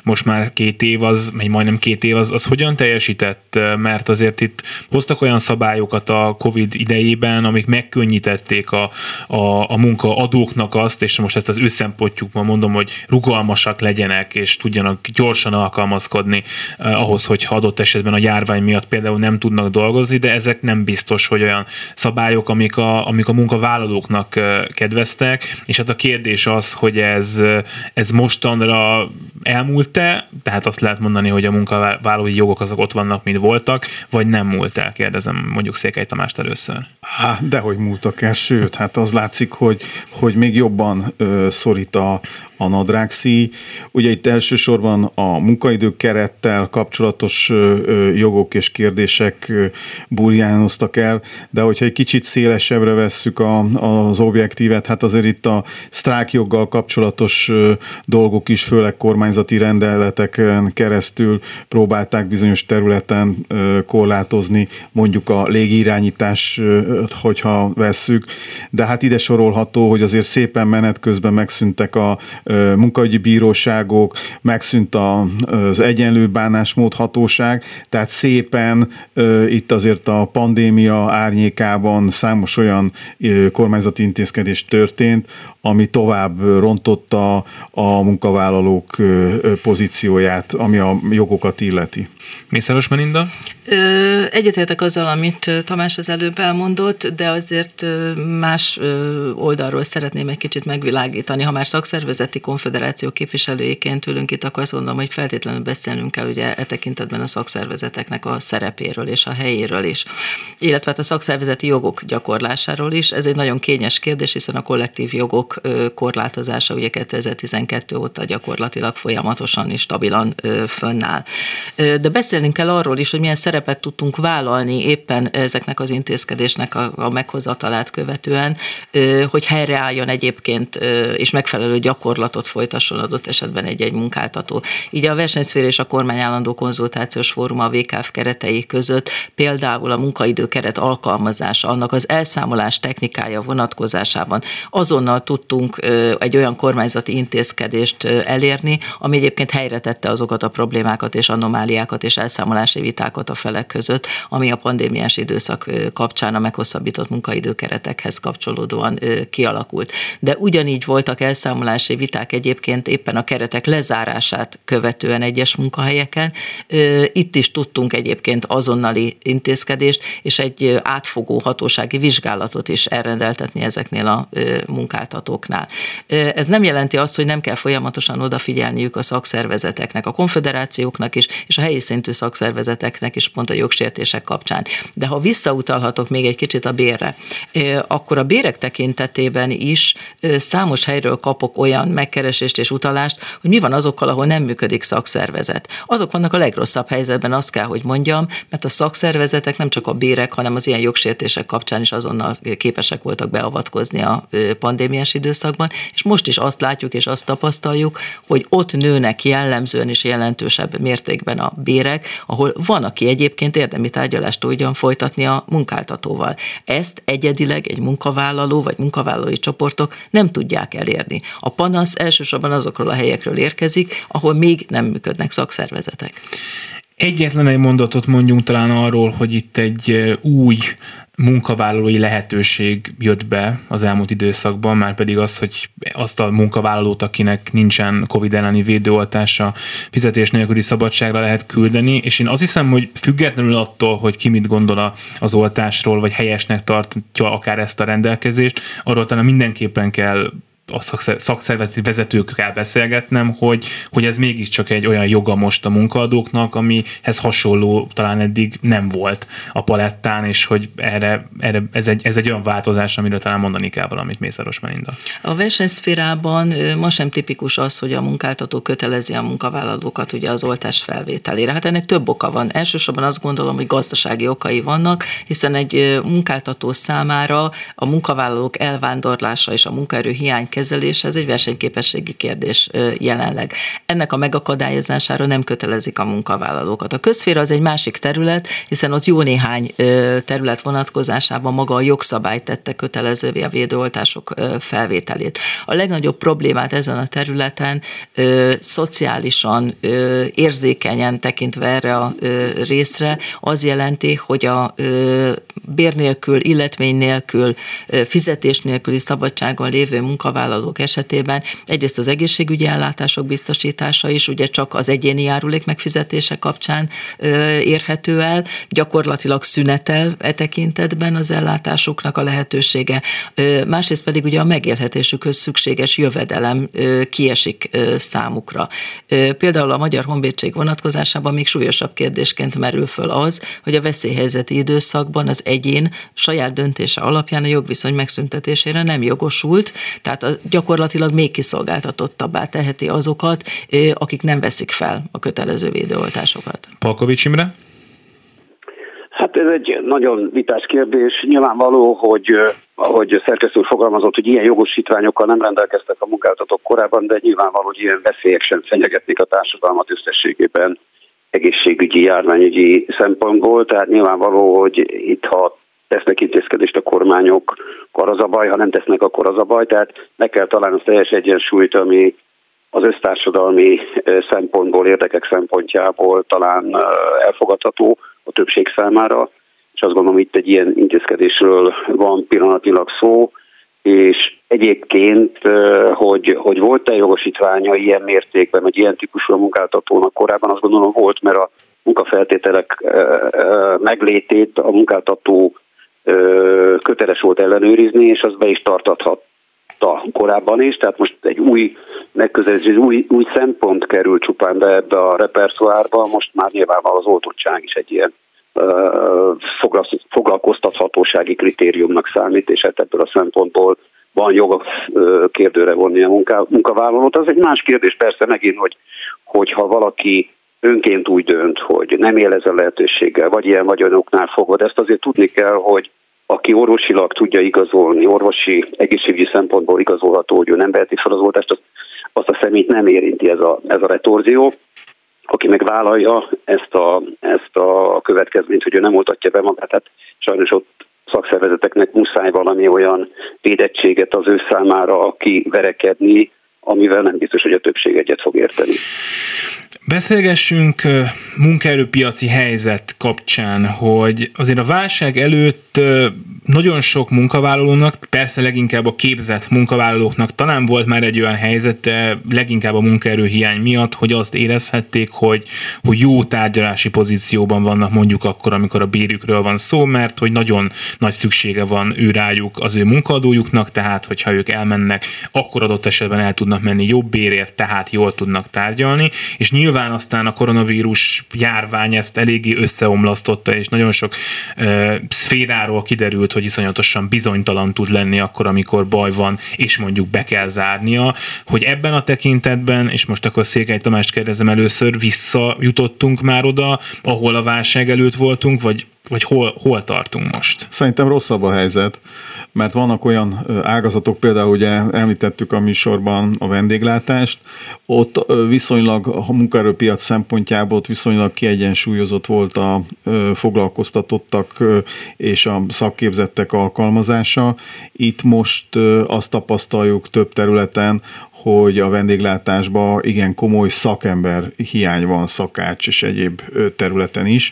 most már két év, az, vagy majdnem két év, az, az hogyan teljesített, mert azért itt hoztak olyan szabályokat a Covid idejében, amik megkönnyítették a, a, a munkaadóknak azt, és most ezt az ő szempontjukban mondom, hogy rugalmas rugalmasak legyenek, és tudjanak gyorsan alkalmazkodni eh, ahhoz, hogy adott esetben a járvány miatt például nem tudnak dolgozni, de ezek nem biztos, hogy olyan szabályok, amik a, amik a munkavállalóknak eh, kedveztek, és hát a kérdés az, hogy ez, eh, ez mostanra elmúlt-e, tehát azt lehet mondani, hogy a munkavállalói jogok azok ott vannak, mint voltak, vagy nem múlt el, kérdezem mondjuk Székely Tamást először. Há, dehogy múltak el, sőt, hát az látszik, hogy, hogy még jobban ö, szorít a, a nadrágszíj. Ugye itt elsősorban a munkaidő kerettel kapcsolatos jogok és kérdések burjánoztak el, de hogyha egy kicsit szélesebbre vesszük a, az objektívet, hát azért itt a sztrákjoggal kapcsolatos dolgok is, főleg kormányzati rendeleteken keresztül próbálták bizonyos területen korlátozni, mondjuk a légirányítás, hogyha vesszük, de hát ide sorolható, hogy azért szépen menet közben megszűntek a munkaügyi bíróságok, megszűnt az egyenlő bánásmód hatóság, tehát szépen itt azért a pandémia árnyékában számos olyan kormányzati intézkedés történt, ami tovább rontotta a munkavállalók pozícióját, ami a jogokat illeti. Mészáros Melinda? Egyetértek azzal, amit Tamás az előbb elmondott, de azért más oldalról szeretném egy kicsit megvilágítani. Ha már szakszervezeti konfederáció képviselőjéként ülünk itt, akkor azt gondolom, hogy feltétlenül beszélnünk kell ugye e tekintetben a szakszervezeteknek a szerepéről és a helyéről is, illetve hát a szakszervezeti jogok gyakorlásáról is. Ez egy nagyon kényes kérdés, hiszen a kollektív jogok korlátozása ugye 2012 óta gyakorlatilag folyamatosan és stabilan fönnáll. De beszélnünk kell arról is, hogy milyen szerepet tudtunk vállalni éppen ezeknek az intézkedésnek a, meghozatalát követően, hogy helyreálljon egyébként és megfelelő gyakorlatot folytasson adott esetben egy-egy munkáltató. Így a versenyszfér és a kormány állandó konzultációs fórum a VKF keretei között például a munkaidő keret alkalmazása, annak az elszámolás technikája vonatkozásában azonnal tudtunk egy olyan kormányzati intézkedést elérni, ami egyébként helyre tette azokat a problémákat és anomáliákat és elszámolási vitákat a felek között, ami a pandémiás időszak kapcsán a meghosszabbított munkaidőkeretekhez kapcsolódóan kialakult. De ugyanígy voltak elszámolási viták egyébként éppen a keretek lezárását követően egyes munkahelyeken. Itt is tudtunk egyébként azonnali intézkedést, és egy átfogó hatósági vizsgálatot is elrendeltetni ezeknél a munkáltatóknál. Ez nem jelenti azt, hogy nem kell folyamatosan odafigyelniük a szakszervezeteknek, a konfederációknak is, és a helyi szintű szakszervezeteknek is pont a jogsértések kapcsán. De ha visszautalhatok még egy kicsit a bérre, akkor a bérek tekintetében is számos helyről kapok olyan megkeresést és utalást, hogy mi van azokkal, ahol nem működik szakszervezet. Azok vannak a legrosszabb helyzetben, azt kell, hogy mondjam, mert a szakszervezetek nem csak a bérek, hanem az ilyen jogsértések kapcsán is azonnal képesek voltak beavatkozni a pandémiás időszakban, és most is azt látjuk és azt tapasztaljuk, hogy ott nőnek jellemzően is jelentősebb mértékben a bérek, ahol van, aki egyébként érdemi tárgyalást tudjon folytatni a munkáltatóval. Ezt egyedileg egy munkavállaló vagy munkavállalói csoportok nem tudják elérni. A panasz elsősorban azokról a helyekről érkezik, ahol még nem működnek szakszervezetek. Egyetlen egy mondatot mondjunk talán arról, hogy itt egy új munkavállalói lehetőség jött be az elmúlt időszakban, már pedig az, hogy azt a munkavállalót, akinek nincsen COVID elleni védőoltása, fizetés nélküli szabadságra lehet küldeni, és én azt hiszem, hogy függetlenül attól, hogy ki mit gondol az oltásról, vagy helyesnek tartja akár ezt a rendelkezést, arról talán mindenképpen kell a szakszervezeti vezetőkkel beszélgetnem, hogy, hogy ez mégiscsak egy olyan joga most a munkaadóknak, amihez hasonló talán eddig nem volt a palettán, és hogy erre, erre ez, egy, ez egy olyan változás, amiről talán mondani kell valamit Mészáros Melinda. A versenyszférában ma sem tipikus az, hogy a munkáltató kötelezi a munkavállalókat ugye az oltás felvételére. Hát ennek több oka van. Elsősorban azt gondolom, hogy gazdasági okai vannak, hiszen egy munkáltató számára a munkavállalók elvándorlása és a munkaerő hiány kezelése, ez egy versenyképességi kérdés jelenleg. Ennek a megakadályozására nem kötelezik a munkavállalókat. A közféra az egy másik terület, hiszen ott jó néhány terület vonatkozásában maga a jogszabály tette kötelezővé a védőoltások felvételét. A legnagyobb problémát ezen a területen szociálisan érzékenyen tekintve erre a részre az jelenti, hogy a bér nélkül, illetmény nélkül, fizetés nélküli szabadságon lévő munkavállalók esetében egyrészt az egészségügyi ellátások biztosítása is ugye csak az egyéni járulék megfizetése kapcsán érhető el, gyakorlatilag szünetel e tekintetben az ellátásoknak a lehetősége. Másrészt pedig ugye a megélhetésükhöz szükséges jövedelem kiesik számukra. Például a Magyar Honvédség vonatkozásában még súlyosabb kérdésként merül föl az, hogy a veszélyhelyzeti időszakban az egyén saját döntése alapján a jogviszony megszüntetésére nem jogosult, tehát gyakorlatilag még kiszolgáltatottabbá teheti azokat, akik nem veszik fel a kötelező védőoltásokat. Palkovics Imre? Hát ez egy nagyon vitás kérdés. Nyilvánvaló, hogy ahogy szerkesztő úr fogalmazott, hogy ilyen jogosítványokkal nem rendelkeztek a munkáltatók korábban, de nyilvánvaló, hogy ilyen veszélyek sem fenyegetnék a társadalmat összességében egészségügyi, járványügyi szempontból, tehát nyilvánvaló, hogy itt ha tesznek intézkedést a kormányok, akkor az a baj, ha nem tesznek, akkor az a baj, tehát meg kell találni a teljes egyensúlyt, ami az össztársadalmi szempontból, érdekek szempontjából talán elfogadható a többség számára, és azt gondolom, itt egy ilyen intézkedésről van pillanatilag szó, és egyébként, hogy, hogy volt-e jogosítványa ilyen mértékben, vagy ilyen típusú munkáltatónak korábban, azt gondolom volt, mert a munkafeltételek meglétét a munkáltató köteles volt ellenőrizni, és az be is tartathat korábban is, tehát most egy új megközelítés, új, új szempont kerül csupán be ebbe a repertoárba, most már nyilvánvalóan az oltottság is egy ilyen foglalkoztathatósági kritériumnak számít, és hát ebből a szempontból van joga kérdőre vonni a munká, munkavállalót. Az egy más kérdés persze megint, hogy, hogyha valaki önként úgy dönt, hogy nem él ezzel lehetőséggel, vagy ilyen vagyonoknál fogod, ezt azért tudni kell, hogy aki orvosilag tudja igazolni, orvosi egészségügyi szempontból igazolható, hogy ő nem veheti fel az oltást, azt, azt a szemét nem érinti ez a, ez a retorzió. Aki meg vállalja ezt a, ezt a következményt, hogy ő nem oltatja be magát, tehát sajnos ott szakszervezeteknek muszáj valami olyan védettséget az ő számára kiverekedni, amivel nem biztos, hogy a többség egyet fog érteni. Beszélgessünk munkaerőpiaci helyzet kapcsán, hogy azért a válság előtt nagyon sok munkavállalónak, persze leginkább a képzett munkavállalóknak talán volt már egy olyan helyzet, de leginkább a munkaerőhiány miatt, hogy azt érezhették, hogy, hogy jó tárgyalási pozícióban vannak mondjuk akkor, amikor a bérükről van szó, mert hogy nagyon nagy szüksége van ő rájuk az ő munkadójuknak, tehát hogyha ők elmennek, akkor adott esetben el tudnak menni jobb bérért, tehát jól tudnak tárgyalni, és nyilván aztán a koronavírus járvány ezt eléggé összeomlasztotta, és nagyon sok uh, szféráról kiderült, hogy iszonyatosan bizonytalan tud lenni akkor, amikor baj van, és mondjuk be kell zárnia, hogy ebben a tekintetben, és most akkor Székely Tamást kérdezem először, visszajutottunk már oda, ahol a válság előtt voltunk, vagy vagy hol, hol tartunk most? Szerintem rosszabb a helyzet, mert vannak olyan ágazatok, például ugye említettük a műsorban a vendéglátást, ott viszonylag a munkaerőpiac szempontjából ott viszonylag kiegyensúlyozott volt a foglalkoztatottak és a szakképzettek alkalmazása. Itt most azt tapasztaljuk több területen, hogy a vendéglátásban igen komoly szakember hiány van, szakács és egyéb területen is,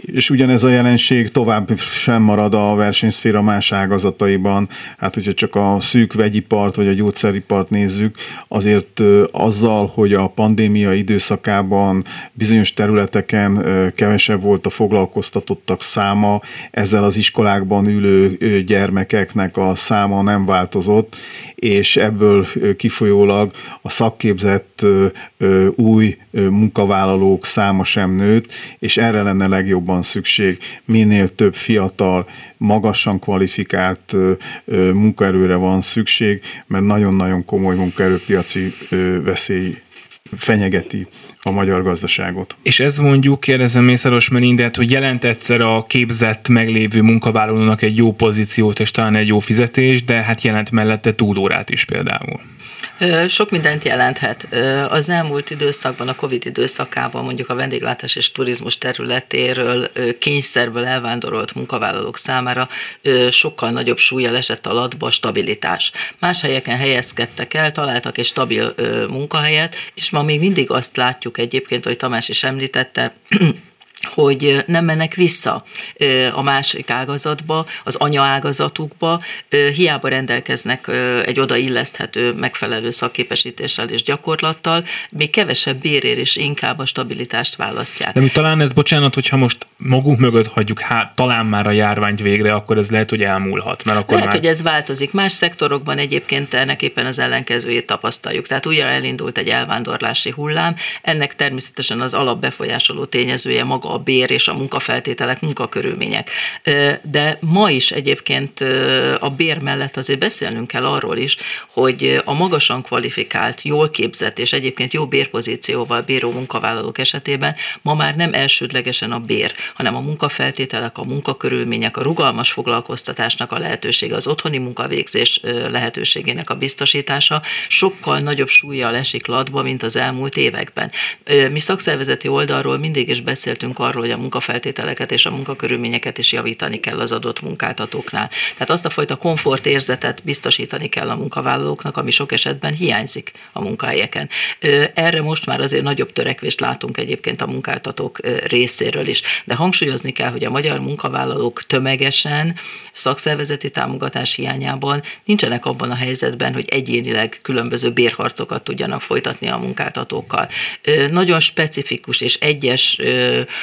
és ugyanez a jelenség tovább sem marad a versenyszféra más ágazataiban. Hát, hogyha csak a szűk vegyipart vagy a gyógyszeripart nézzük, azért azzal, hogy a pandémia időszakában bizonyos területeken kevesebb volt a foglalkoztatottak száma, ezzel az iskolákban ülő gyermekeknek a száma nem változott, és ebből kifolyólag a szakképzett új munkavállalók száma sem nőtt, és erre lenne legjobban szükség. Minél több fiatal, magasan kvalifikált munkaerőre van szükség, mert nagyon-nagyon komoly munkaerőpiaci veszély fenyegeti a magyar gazdaságot. És ez mondjuk, kérdezem Mészáros Melindet, hogy jelent egyszer a képzett meglévő munkavállalónak egy jó pozíciót és talán egy jó fizetést, de hát jelent mellette túlórát is például. Sok mindent jelenthet. Az elmúlt időszakban, a Covid időszakában mondjuk a vendéglátás és turizmus területéről kényszerből elvándorolt munkavállalók számára sokkal nagyobb súlya esett alatba a stabilitás. Más helyeken helyezkedtek el, találtak egy stabil munkahelyet, és ma még mindig azt látjuk egyébként, hogy Tamás is említette, hogy nem mennek vissza a másik ágazatba, az anyaágazatukba, hiába rendelkeznek egy odailleszthető megfelelő szakképesítéssel és gyakorlattal, még kevesebb bérér és inkább a stabilitást választják. De talán ez, bocsánat, hogyha most magunk mögött hagyjuk hát, talán már a járványt végre, akkor ez lehet, hogy elmúlhat. Mert akkor lehet, már... hogy ez változik. Más szektorokban egyébként ennek éppen az ellenkezőjét tapasztaljuk. Tehát újra elindult egy elvándorlási hullám, ennek természetesen az alapbefolyásoló tényezője maga a bér és a munkafeltételek, munkakörülmények. De ma is egyébként a bér mellett azért beszélnünk kell arról is, hogy a magasan kvalifikált, jól képzett és egyébként jó bérpozícióval bíró munkavállalók esetében ma már nem elsődlegesen a bér, hanem a munkafeltételek, a munkakörülmények, a rugalmas foglalkoztatásnak a lehetősége, az otthoni munkavégzés lehetőségének a biztosítása sokkal nagyobb súlyjal esik latba, mint az elmúlt években. Mi szakszervezeti oldalról mindig is beszéltünk arról, hogy a munkafeltételeket és a munkakörülményeket is javítani kell az adott munkáltatóknál. Tehát azt a fajta komfortérzetet biztosítani kell a munkavállalóknak, ami sok esetben hiányzik a munkahelyeken. Erre most már azért nagyobb törekvést látunk egyébként a munkáltatók részéről is. De hangsúlyozni kell, hogy a magyar munkavállalók tömegesen szakszervezeti támogatás hiányában nincsenek abban a helyzetben, hogy egyénileg különböző bérharcokat tudjanak folytatni a munkáltatókkal. Nagyon specifikus és egyes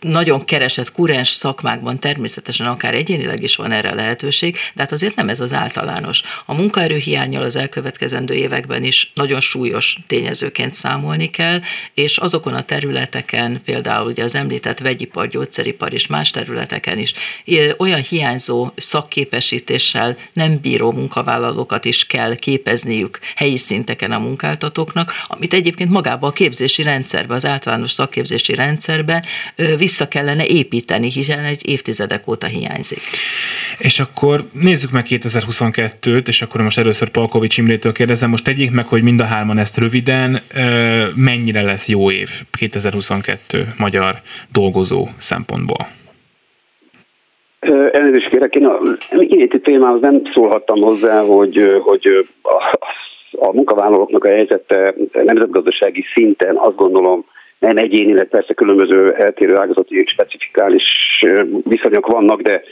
nagyon keresett kurens szakmákban természetesen akár egyénileg is van erre lehetőség, de hát azért nem ez az általános. A munkaerőhiányjal az elkövetkezendő években is nagyon súlyos tényezőként számolni kell, és azokon a területeken, például ugye az említett vegyipar, gyógyszeripar és más területeken is olyan hiányzó szakképesítéssel nem bíró munkavállalókat is kell képezniük helyi szinteken a munkáltatóknak, amit egyébként magába a képzési rendszerbe, az általános szakképzési rendszerbe vissza kellene építeni, hiszen egy évtizedek óta hiányzik. És akkor nézzük meg 2022-t, és akkor most először Palkovics Imrétől kérdezem, most tegyék meg, hogy mind a hárman ezt röviden, mennyire lesz jó év 2022 magyar dolgozó szempontból? Elnézést kérek, én a iménti témához nem szólhattam hozzá, hogy, hogy a, a munkavállalóknak a helyzete nemzetgazdasági szinten azt gondolom nem egyénileg, persze különböző eltérő ágazati specifikális viszonyok vannak, de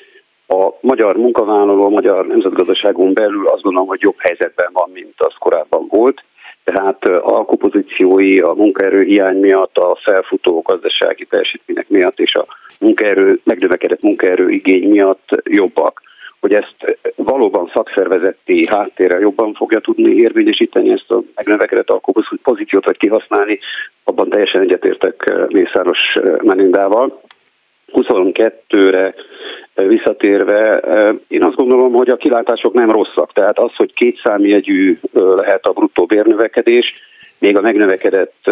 a magyar munkavállaló, a magyar nemzetgazdaságon belül azt gondolom, hogy jobb helyzetben van, mint az korábban volt. Tehát a kompozíciói a munkaerő hiány miatt, a felfutó gazdasági teljesítmények miatt és a munkaerő, megnövekedett munkaerő igény miatt jobbak hogy ezt valóban szakszervezeti háttérrel jobban fogja tudni érvényesíteni ezt a megnövekedett pozíciót, vagy kihasználni, abban teljesen egyetértek Mészáros Menindával. 22-re visszatérve, én azt gondolom, hogy a kilátások nem rosszak. Tehát az, hogy két számjegyű lehet a bruttó bérnövekedés, még a megnövekedett,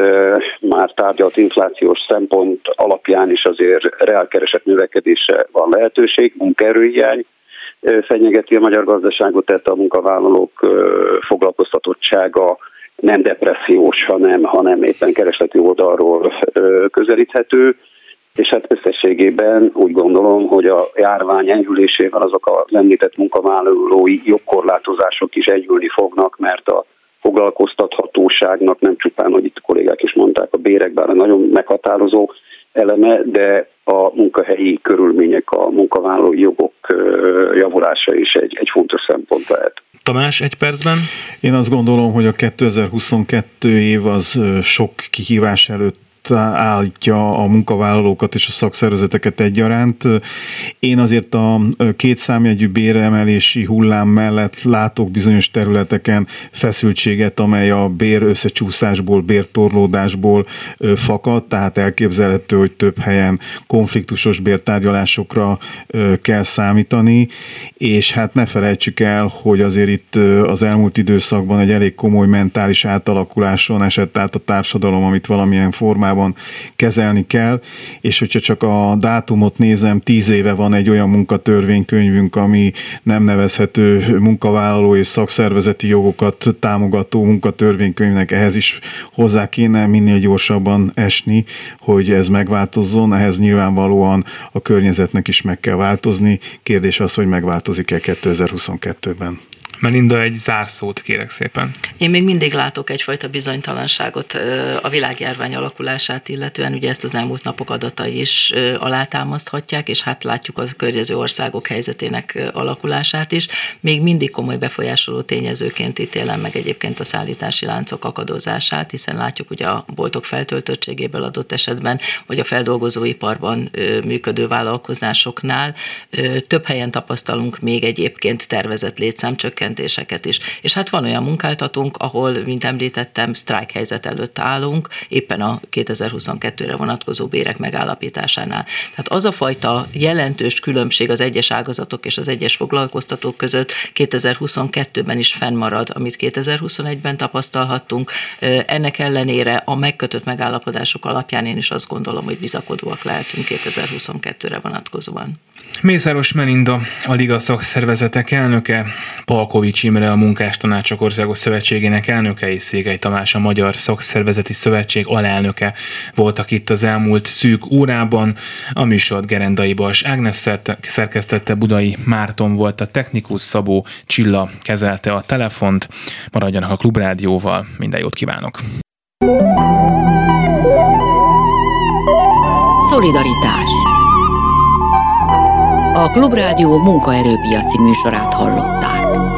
már tárgyalt inflációs szempont alapján is azért reálkeresett növekedése van lehetőség, munkaerőhiány, fenyegeti a magyar gazdaságot, tehát a munkavállalók foglalkoztatottsága nem depressziós, hanem, hanem éppen keresleti oldalról közelíthető, és hát összességében úgy gondolom, hogy a járvány enyhülésével azok a említett munkavállalói jogkorlátozások is enyhülni fognak, mert a foglalkoztathatóságnak nem csupán, hogy itt kollégák is mondták, a bérek, bár nagyon meghatározó eleme, de a munkahelyi körülmények, a munkavállalói jogok javulása is egy, egy fontos szempont lehet. Tamás, egy percben? Én azt gondolom, hogy a 2022 év az sok kihívás előtt állítja a munkavállalókat és a szakszervezeteket egyaránt. Én azért a két számjegyű béremelési hullám mellett látok bizonyos területeken feszültséget, amely a bér összecsúszásból, bértorlódásból fakad, tehát elképzelhető, hogy több helyen konfliktusos bértárgyalásokra kell számítani, és hát ne felejtsük el, hogy azért itt az elmúlt időszakban egy elég komoly mentális átalakuláson esett át a társadalom, amit valamilyen formában formában kezelni kell, és hogyha csak a dátumot nézem, tíz éve van egy olyan munkatörvénykönyvünk, ami nem nevezhető munkavállaló és szakszervezeti jogokat támogató munkatörvénykönyvnek, ehhez is hozzá kéne minél gyorsabban esni, hogy ez megváltozzon, ehhez nyilvánvalóan a környezetnek is meg kell változni. Kérdés az, hogy megváltozik-e 2022-ben. Melinda, egy zárszót kérek szépen. Én még mindig látok egyfajta bizonytalanságot a világjárvány alakulását illetően, ugye ezt az elmúlt napok adatai is alátámaszthatják, és hát látjuk az környező országok helyzetének alakulását is. Még mindig komoly befolyásoló tényezőként ítélem meg egyébként a szállítási láncok akadozását, hiszen látjuk ugye a boltok feltöltöttségéből adott esetben, vagy a feldolgozóiparban működő vállalkozásoknál. Több helyen tapasztalunk még egyébként tervezett létszámcsökkentést, csökkentéseket is. És hát van olyan munkáltatónk, ahol, mint említettem, sztrájk helyzet előtt állunk, éppen a 2022-re vonatkozó bérek megállapításánál. Tehát az a fajta jelentős különbség az egyes ágazatok és az egyes foglalkoztatók között 2022-ben is fennmarad, amit 2021-ben tapasztalhattunk. Ennek ellenére a megkötött megállapodások alapján én is azt gondolom, hogy bizakodóak lehetünk 2022-re vonatkozóan. Mészáros Melinda, a Liga szakszervezetek elnöke, Palkovics Imre, a Munkástanácsok Országos Szövetségének elnöke és Székely Tamás, a Magyar Szakszervezeti Szövetség alelnöke voltak itt az elmúlt szűk órában. A műsort Gerendai Bas Ágnes szerkesztette, Budai Márton volt a technikus, Szabó Csilla kezelte a telefont. Maradjanak a Klubrádióval, minden jót kívánok! Szolidaritás a Klubrádió munkaerőpiaci műsorát hallották.